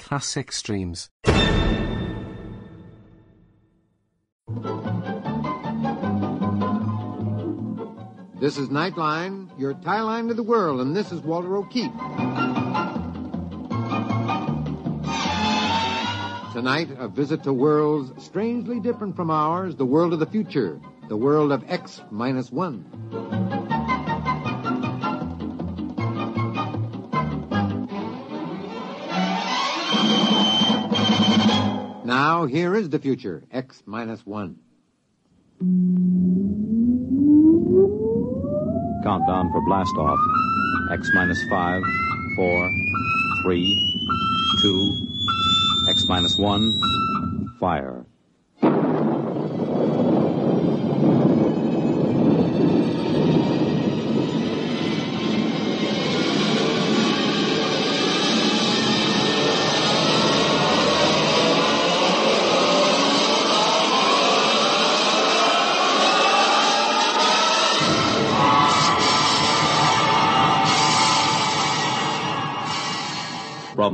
Classic streams. This is Nightline, your tie line to the world, and this is Walter O'Keefe. Tonight, a visit to worlds strangely different from ours, the world of the future, the world of X minus one. Now, here is the future, X minus one. Countdown for blast off. X minus five, four, three, two, X minus one, fire.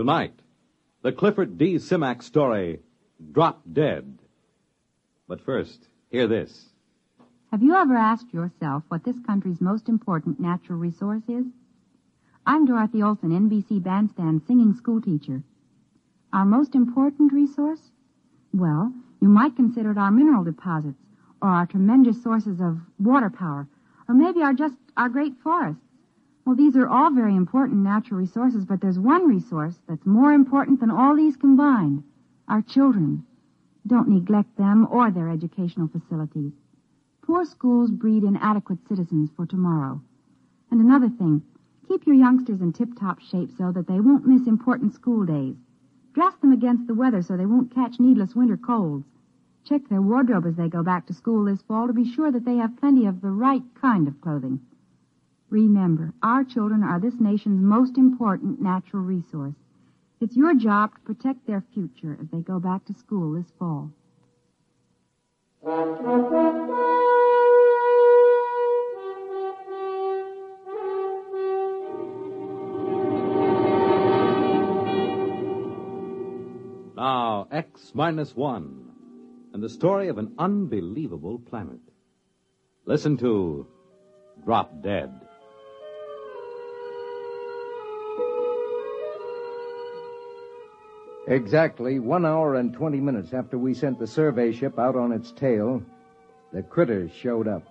Tonight, the Clifford D. Simak story, Drop Dead. But first, hear this. Have you ever asked yourself what this country's most important natural resource is? I'm Dorothy Olson, NBC Bandstand singing schoolteacher. Our most important resource? Well, you might consider it our mineral deposits, or our tremendous sources of water power, or maybe our just our great forests. Well, these are all very important natural resources, but there's one resource that's more important than all these combined. Our children. Don't neglect them or their educational facilities. Poor schools breed inadequate citizens for tomorrow. And another thing, keep your youngsters in tip-top shape so that they won't miss important school days. Dress them against the weather so they won't catch needless winter colds. Check their wardrobe as they go back to school this fall to be sure that they have plenty of the right kind of clothing. Remember, our children are this nation's most important natural resource. It's your job to protect their future as they go back to school this fall. Now, X minus one, and the story of an unbelievable planet. Listen to Drop Dead. Exactly one hour and 20 minutes after we sent the survey ship out on its tail, the critters showed up.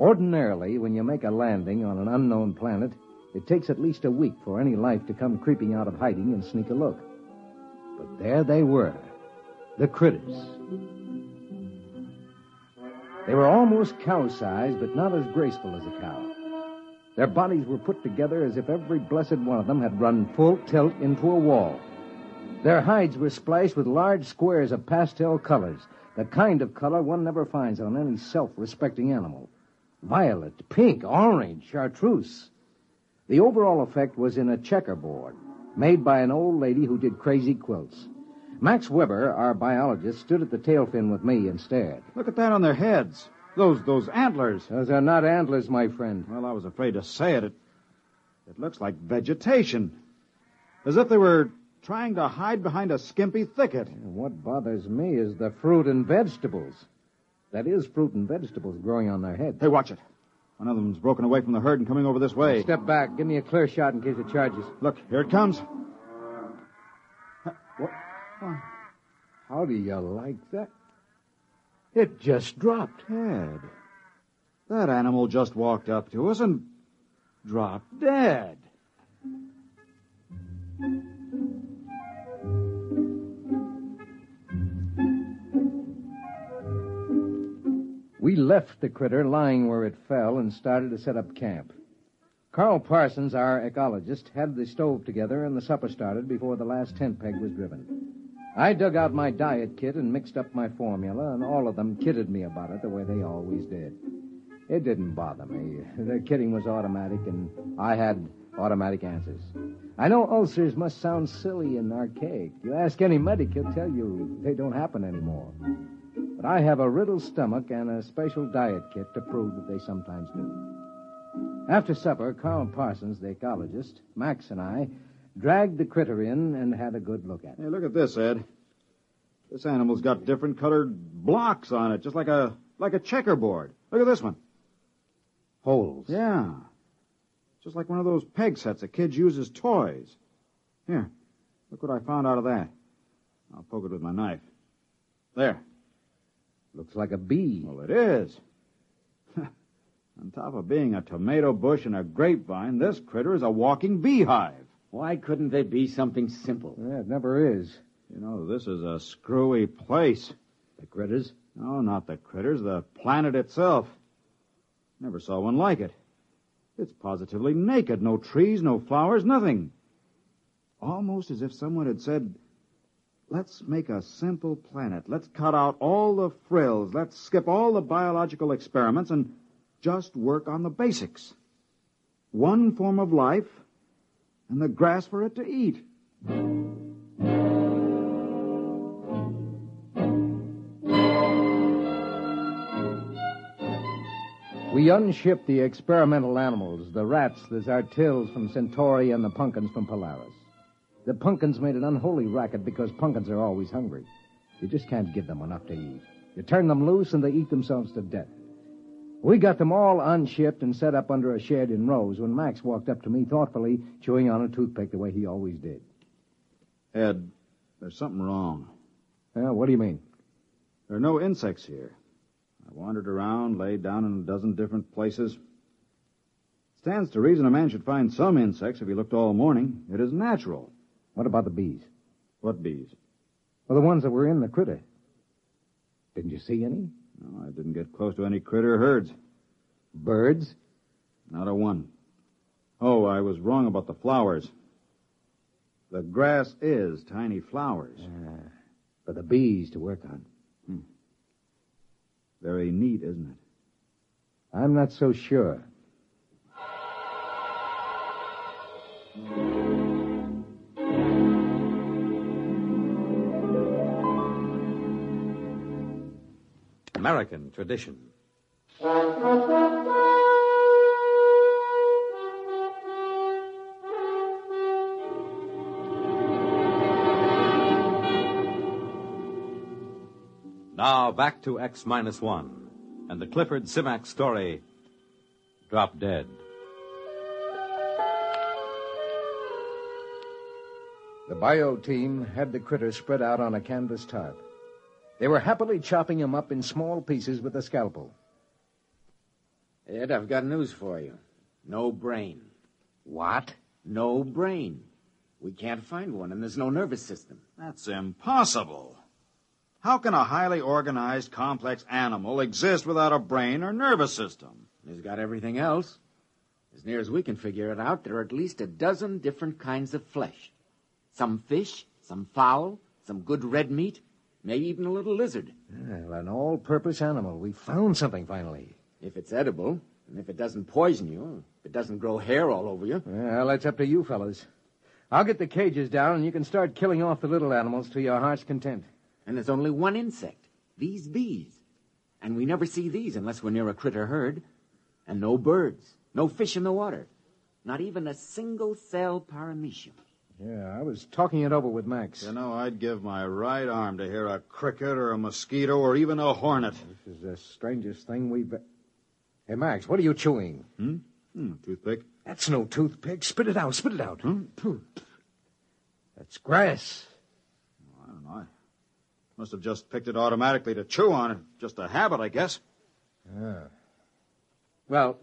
Ordinarily, when you make a landing on an unknown planet, it takes at least a week for any life to come creeping out of hiding and sneak a look. But there they were, the critters. They were almost cow-sized, but not as graceful as a cow. Their bodies were put together as if every blessed one of them had run full tilt into a wall. Their hides were splashed with large squares of pastel colors, the kind of color one never finds on any self-respecting animal. Violet, pink, orange, chartreuse. The overall effect was in a checkerboard, made by an old lady who did crazy quilts. Max Weber, our biologist, stood at the tail fin with me and stared. Look at that on their heads. Those those antlers. Those are not antlers, my friend. Well, I was afraid to say it. It, it looks like vegetation. As if they were trying to hide behind a skimpy thicket. And what bothers me is the fruit and vegetables. That is, fruit and vegetables growing on their heads. Hey, watch it. One of them's broken away from the herd and coming over this way. Step back. Give me a clear shot in case it charges. Look, here it comes. Uh, what? How do you like that? It just dropped. Dead. that animal just walked up to us and dropped dead. We left the critter lying where it fell and started to set up camp. Carl Parsons, our ecologist, had the stove together and the supper started before the last tent peg was driven. I dug out my diet kit and mixed up my formula, and all of them kidded me about it the way they always did. It didn't bother me. Their kidding was automatic, and I had automatic answers. I know ulcers must sound silly and archaic. You ask any medic, he'll tell you they don't happen anymore. But I have a riddle stomach and a special diet kit to prove that they sometimes do. After supper, Carl Parsons, the ecologist, Max, and I dragged the critter in and had a good look at it. Hey, look at this, Ed. This animal's got different colored blocks on it, just like a like a checkerboard. Look at this one. Holes. Yeah. Just like one of those peg sets that kids use as toys. Here, look what I found out of that. I'll poke it with my knife. There. Looks like a bee. Well, it is. On top of being a tomato bush and a grapevine, this critter is a walking beehive. Why couldn't they be something simple? Yeah, it never is. You know, this is a screwy place. The critters? No, not the critters, the planet itself. Never saw one like it. It's positively naked. No trees, no flowers, nothing. Almost as if someone had said, let's make a simple planet. Let's cut out all the frills. Let's skip all the biological experiments and just work on the basics. One form of life and the grass for it to eat. We unshipped the experimental animals, the rats, the zartils from Centauri, and the pumpkins from Polaris. The pumpkins made an unholy racket because pumpkins are always hungry. You just can't give them enough to eat. You turn them loose and they eat themselves to death. We got them all unshipped and set up under a shed in rows when Max walked up to me thoughtfully, chewing on a toothpick the way he always did. Ed, there's something wrong. Yeah, what do you mean? There are no insects here. I wandered around, laid down in a dozen different places. Stands to reason a man should find some insects if he looked all morning. It is natural. What about the bees? What bees? Well, the ones that were in the critter. Didn't you see any? No, I didn't get close to any critter herds. Birds? Not a one. Oh, I was wrong about the flowers. The grass is tiny flowers. Uh, for the bees to work on. Hmm. Very neat, isn't it? I'm not so sure. American tradition. Now back to X minus one and the Clifford Simak story, Drop Dead. The bio team had the critter spread out on a canvas tarp. They were happily chopping him up in small pieces with a scalpel. Ed, I've got news for you. No brain. What? No brain. We can't find one, and there's no nervous system. That's impossible. How can a highly organized, complex animal exist without a brain or nervous system? He's got everything else. As near as we can figure it out, there are at least a dozen different kinds of flesh. Some fish, some fowl, some good red meat, maybe even a little lizard. Well, an all-purpose animal. We found something finally. If it's edible, and if it doesn't poison you, if it doesn't grow hair all over you. Well, that's up to you fellas. I'll get the cages down, and you can start killing off the little animals to your heart's content. And there's only one insect. These bees. And we never see these unless we're near a critter herd. And no birds. No fish in the water. Not even a single cell paramecium. Yeah, I was talking it over with Max. You know, I'd give my right arm to hear a cricket or a mosquito or even a hornet. This is the strangest thing we've. Hey, Max, what are you chewing? Hmm? Hmm, toothpick. That's no toothpick. Spit it out. Spit it out. That's grass. I don't know. I must have just picked it automatically to chew on. Just a habit, I guess. Yeah. Well,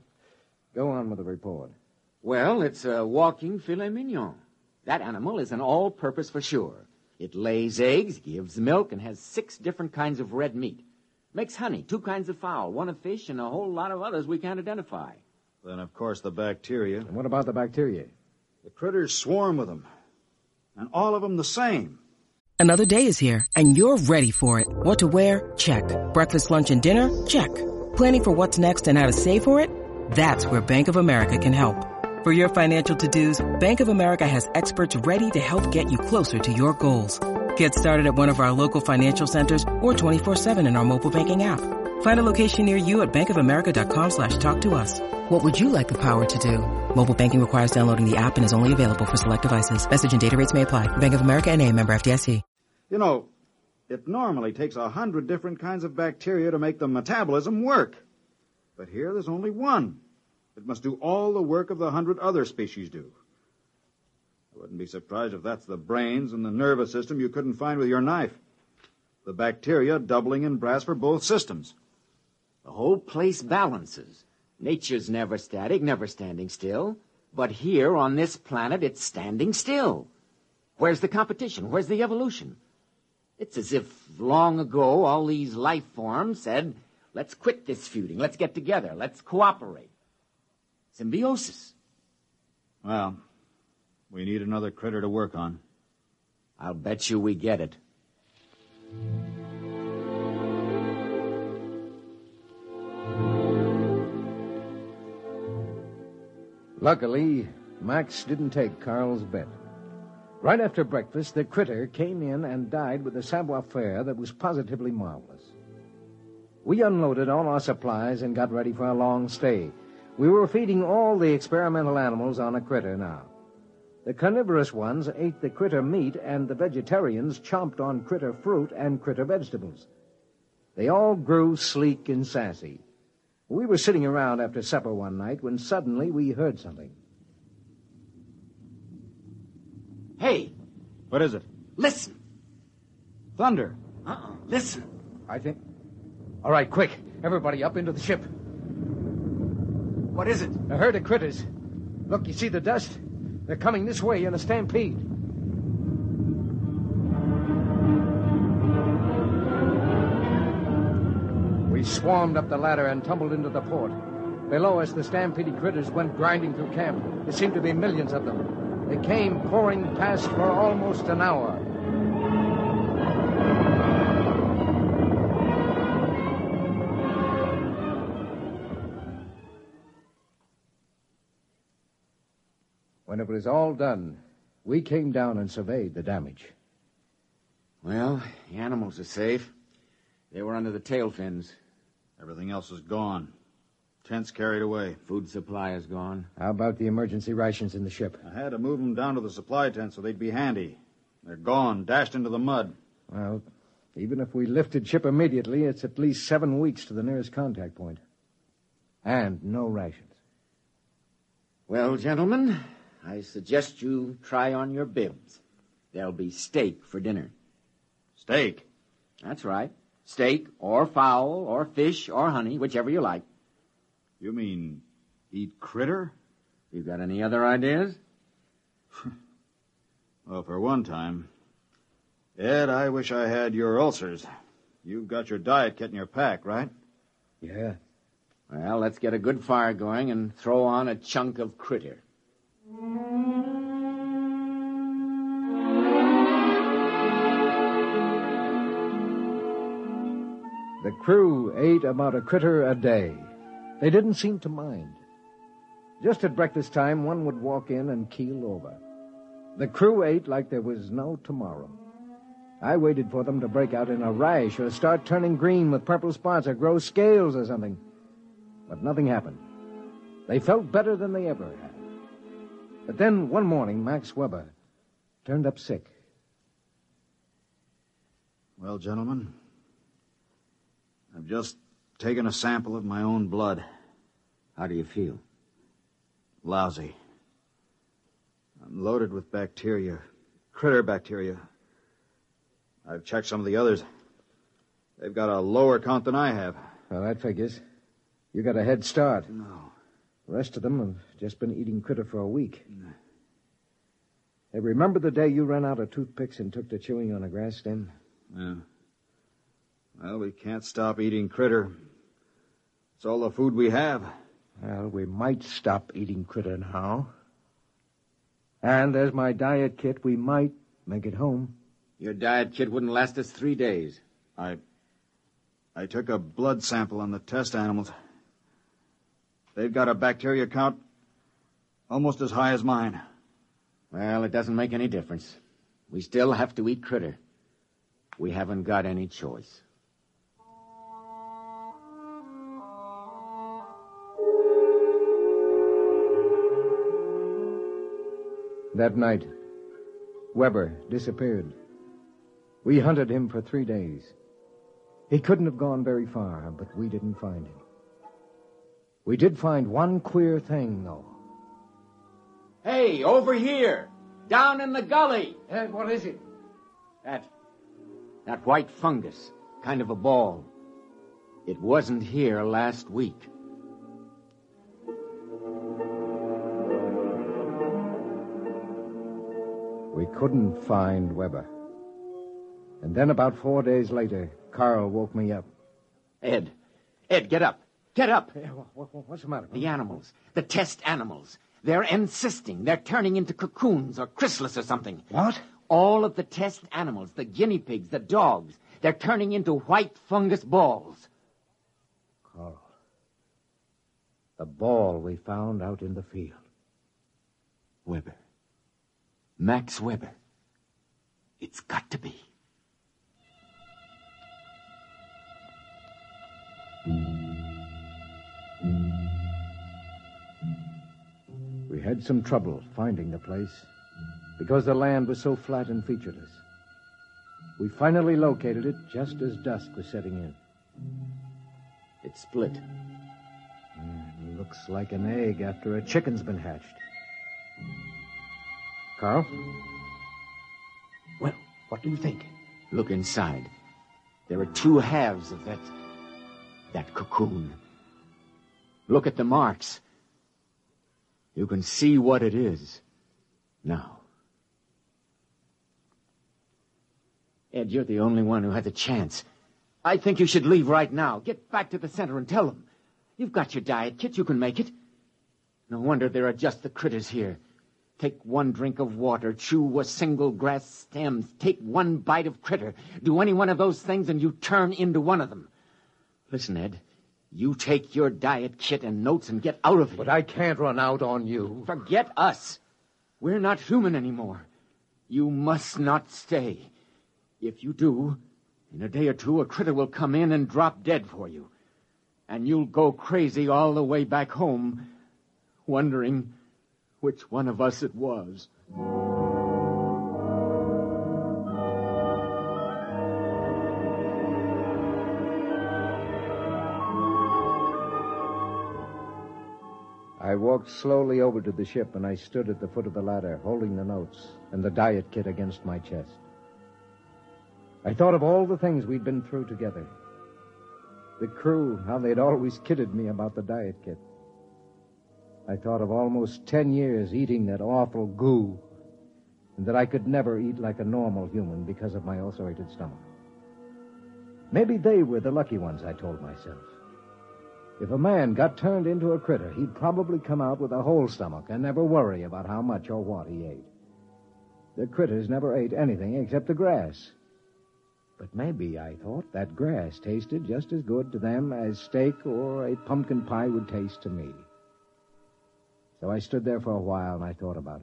go on with the report. Well, it's a walking filet mignon. That animal is an all purpose for sure. It lays eggs, gives milk, and has six different kinds of red meat. Makes honey, two kinds of fowl, one of fish, and a whole lot of others we can't identify. Then, of course, the bacteria. And what about the bacteria? The critters swarm with them. And all of them the same. Another day is here, and you're ready for it. What to wear? Check. Breakfast, lunch, and dinner? Check. Planning for what's next and how to save for it? That's where Bank of America can help. For your financial to-dos, Bank of America has experts ready to help get you closer to your goals. Get started at one of our local financial centers or 24-7 in our mobile banking app. Find a location near you at bankofamerica.com slash talk to us. What would you like the power to do? Mobile banking requires downloading the app and is only available for select devices. Message and data rates may apply. Bank of America and a member FDIC. You know, it normally takes a hundred different kinds of bacteria to make the metabolism work. But here there's only one. It must do all the work of the hundred other species do. I wouldn't be surprised if that's the brains and the nervous system you couldn't find with your knife. The bacteria doubling in brass for both systems. The whole place balances. Nature's never static, never standing still. But here on this planet, it's standing still. Where's the competition? Where's the evolution? It's as if long ago all these life forms said, let's quit this feuding, let's get together, let's cooperate. Symbiosis. Well, we need another critter to work on. I'll bet you we get it. Luckily, Max didn't take Carl's bet. Right after breakfast, the critter came in and died with a savoir faire that was positively marvelous. We unloaded all our supplies and got ready for a long stay. We were feeding all the experimental animals on a critter now. The carnivorous ones ate the critter meat, and the vegetarians chomped on critter fruit and critter vegetables. They all grew sleek and sassy. We were sitting around after supper one night when suddenly we heard something. Hey, What is it? listen. Thunder. Uh-uh. Listen. I think. All right, quick. Everybody up into the ship. What is it? A herd of critters. Look, you see the dust? They're coming this way in a stampede. We swarmed up the ladder and tumbled into the port. Below us, the stampede critters went grinding through camp. There seemed to be millions of them. They came pouring past for almost an hour. When it was all done, we came down and surveyed the damage. Well, the animals are safe. They were under the tail fins. Everything else is gone. Tents carried away. Food supply is gone. How about the emergency rations in the ship? I had to move them down to the supply tent so they'd be handy. They're gone, dashed into the mud. Well, even if we lifted ship immediately, it's at least seven weeks to the nearest contact point. And no rations. Well, gentlemen, I suggest you try on your bibs. There'll be steak for dinner. Steak. That's right. Steak, or fowl, or fish, or honey, whichever you like. You mean eat critter? You got any other ideas? Well, for one time. Ed, I wish I had your ulcers. You've got your diet kit in your pack, right? Yeah. Well, let's get a good fire going and throw on a chunk of critter. The crew ate about a critter a day. They didn't seem to mind. Just at breakfast time, one would walk in and keel over. The crew ate like there was no tomorrow. I waited for them to break out in a rash or start turning green with purple spots or grow scales or something. But nothing happened. They felt better than they ever had. But then one morning, Max Weber turned up sick. Well, gentlemen, I've just taken a sample of my own blood. How do you feel? Lousy. I'm loaded with bacteria. Critter bacteria. I've checked some of the others. They've got a lower count than I have. Well, that figures. You got a head start. No. The rest of them have just been eating critter for a week. They remember the day you ran out of toothpicks and took to chewing on a grass stem? Yeah. Well, we can't stop eating critter. It's all the food we have. Well, we might stop eating critter now. And there's my diet kit. We might make it home. Your diet kit wouldn't last us three days. I. I took a blood sample on the test animals. They've got a bacteria count almost as high as mine. Well, it doesn't make any difference. We still have to eat critter. We haven't got any choice. That night, Weber disappeared. We hunted him for three days. He couldn't have gone very far, but we didn't find him. We did find one queer thing, though. Hey, over here! Down in the gully! Ed, what is it? That. that white fungus. Kind of a ball. It wasn't here last week. We couldn't find Weber. And then about four days later, Carl woke me up. Ed. Ed, get up. Get up. Hey, what- what- what's the matter? The animals. The test animals. They're encysting. They're turning into cocoons or chrysalis or something. What? All of the test animals, the guinea pigs, the dogs, they're turning into white fungus balls. Carl. The ball we found out in the field. Weber. Max Weber. It's got to be. Had some trouble finding the place because the land was so flat and featureless. We finally located it just as dusk was setting in. It's split. Mm, looks like an egg after a chicken's been hatched. Carl? Well, what do you think? Look inside. There are two halves of that. that cocoon. Look at the marks. You can see what it is. Now. Ed, you're the only one who had the chance. I think you should leave right now. Get back to the center and tell them. You've got your diet kit. You can make it. No wonder there are just the critters here. Take one drink of water, chew a single grass stem, take one bite of critter. Do any one of those things and you turn into one of them. Listen, Ed. You take your diet kit and notes and get out of here. But I can't run out on you. Forget us. We're not human anymore. You must not stay. If you do, in a day or two, a critter will come in and drop dead for you. And you'll go crazy all the way back home, wondering which one of us it was. I walked slowly over to the ship and I stood at the foot of the ladder, holding the notes and the diet kit against my chest. I thought of all the things we'd been through together. The crew, how they'd always kidded me about the diet kit. I thought of almost ten years eating that awful goo, and that I could never eat like a normal human because of my ulcerated stomach. Maybe they were the lucky ones, I told myself. If a man got turned into a critter, he'd probably come out with a whole stomach and never worry about how much or what he ate. The critters never ate anything except the grass. But maybe, I thought, that grass tasted just as good to them as steak or a pumpkin pie would taste to me. So I stood there for a while and I thought about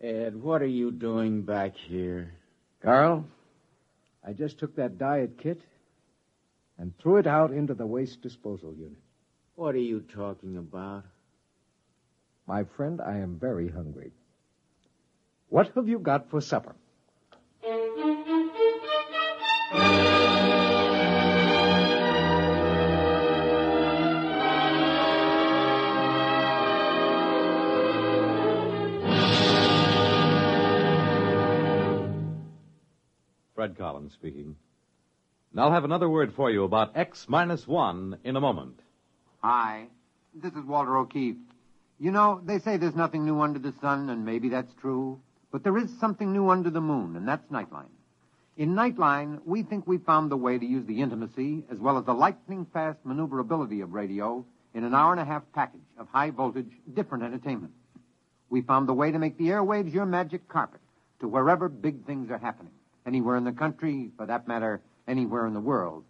it. Ed, what are you doing back here? Carl, I just took that diet kit and threw it out into the waste disposal unit. What are you talking about? My friend, I am very hungry. What have you got for supper? Fred Collins speaking. And I'll have another word for you about X minus one in a moment. Hi, this is Walter O'Keefe. You know, they say there's nothing new under the sun, and maybe that's true. But there is something new under the moon, and that's Nightline. In Nightline, we think we found the way to use the intimacy as well as the lightning fast maneuverability of radio in an hour and a half package of high voltage, different entertainment. We found the way to make the airwaves your magic carpet to wherever big things are happening. Anywhere in the country, for that matter, anywhere in the world.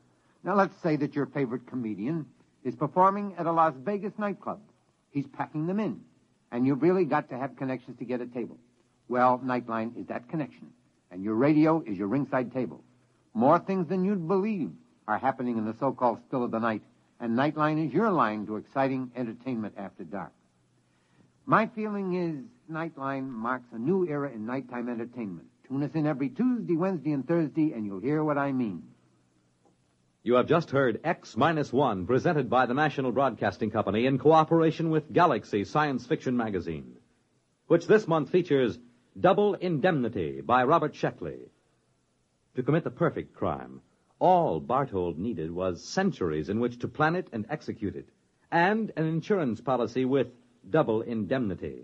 Now let's say that your favorite comedian is performing at a Las Vegas nightclub. He's packing them in. And you've really got to have connections to get a table. Well, Nightline is that connection. And your radio is your ringside table. More things than you'd believe are happening in the so-called still of the night. And Nightline is your line to exciting entertainment after dark. My feeling is Nightline marks a new era in nighttime entertainment. Tune us in every Tuesday, Wednesday, and Thursday, and you'll hear what I mean. You have just heard X minus one, presented by the National Broadcasting Company in cooperation with Galaxy Science Fiction Magazine, which this month features Double Indemnity by Robert Sheckley. To commit the perfect crime, all Barthold needed was centuries in which to plan it and execute it, and an insurance policy with double indemnity.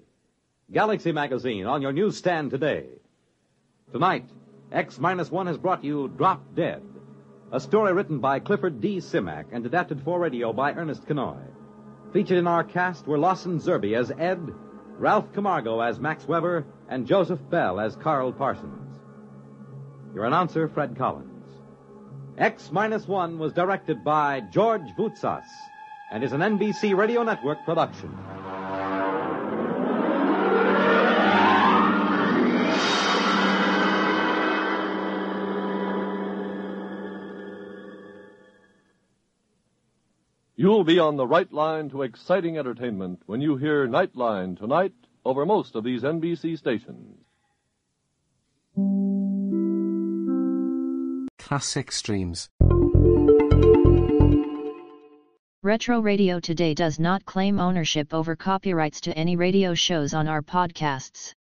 Galaxy Magazine on your newsstand today. Tonight, X minus one has brought you Drop Dead, a story written by Clifford D. Simak and adapted for radio by Ernest Kinoy. Featured in our cast were Lawson Zerbe as Ed, Ralph Camargo as Max Weber, and Joseph Bell as Carl Parsons. Your announcer, Fred Collins. X minus one was directed by George Voutsas and is an NBC Radio Network production. You'll be on the right line to exciting entertainment when you hear Nightline tonight over most of these NBC stations. Classic Streams. Retro Radio Today does not claim ownership over copyrights to any radio shows on our podcasts.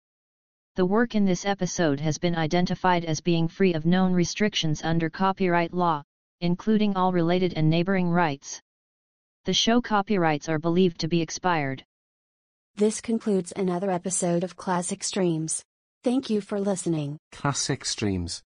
The work in this episode has been identified as being free of known restrictions under copyright law, including all related and neighboring rights. The show copyrights are believed to be expired. This concludes another episode of Classic Streams. Thank you for listening. Classic Streams.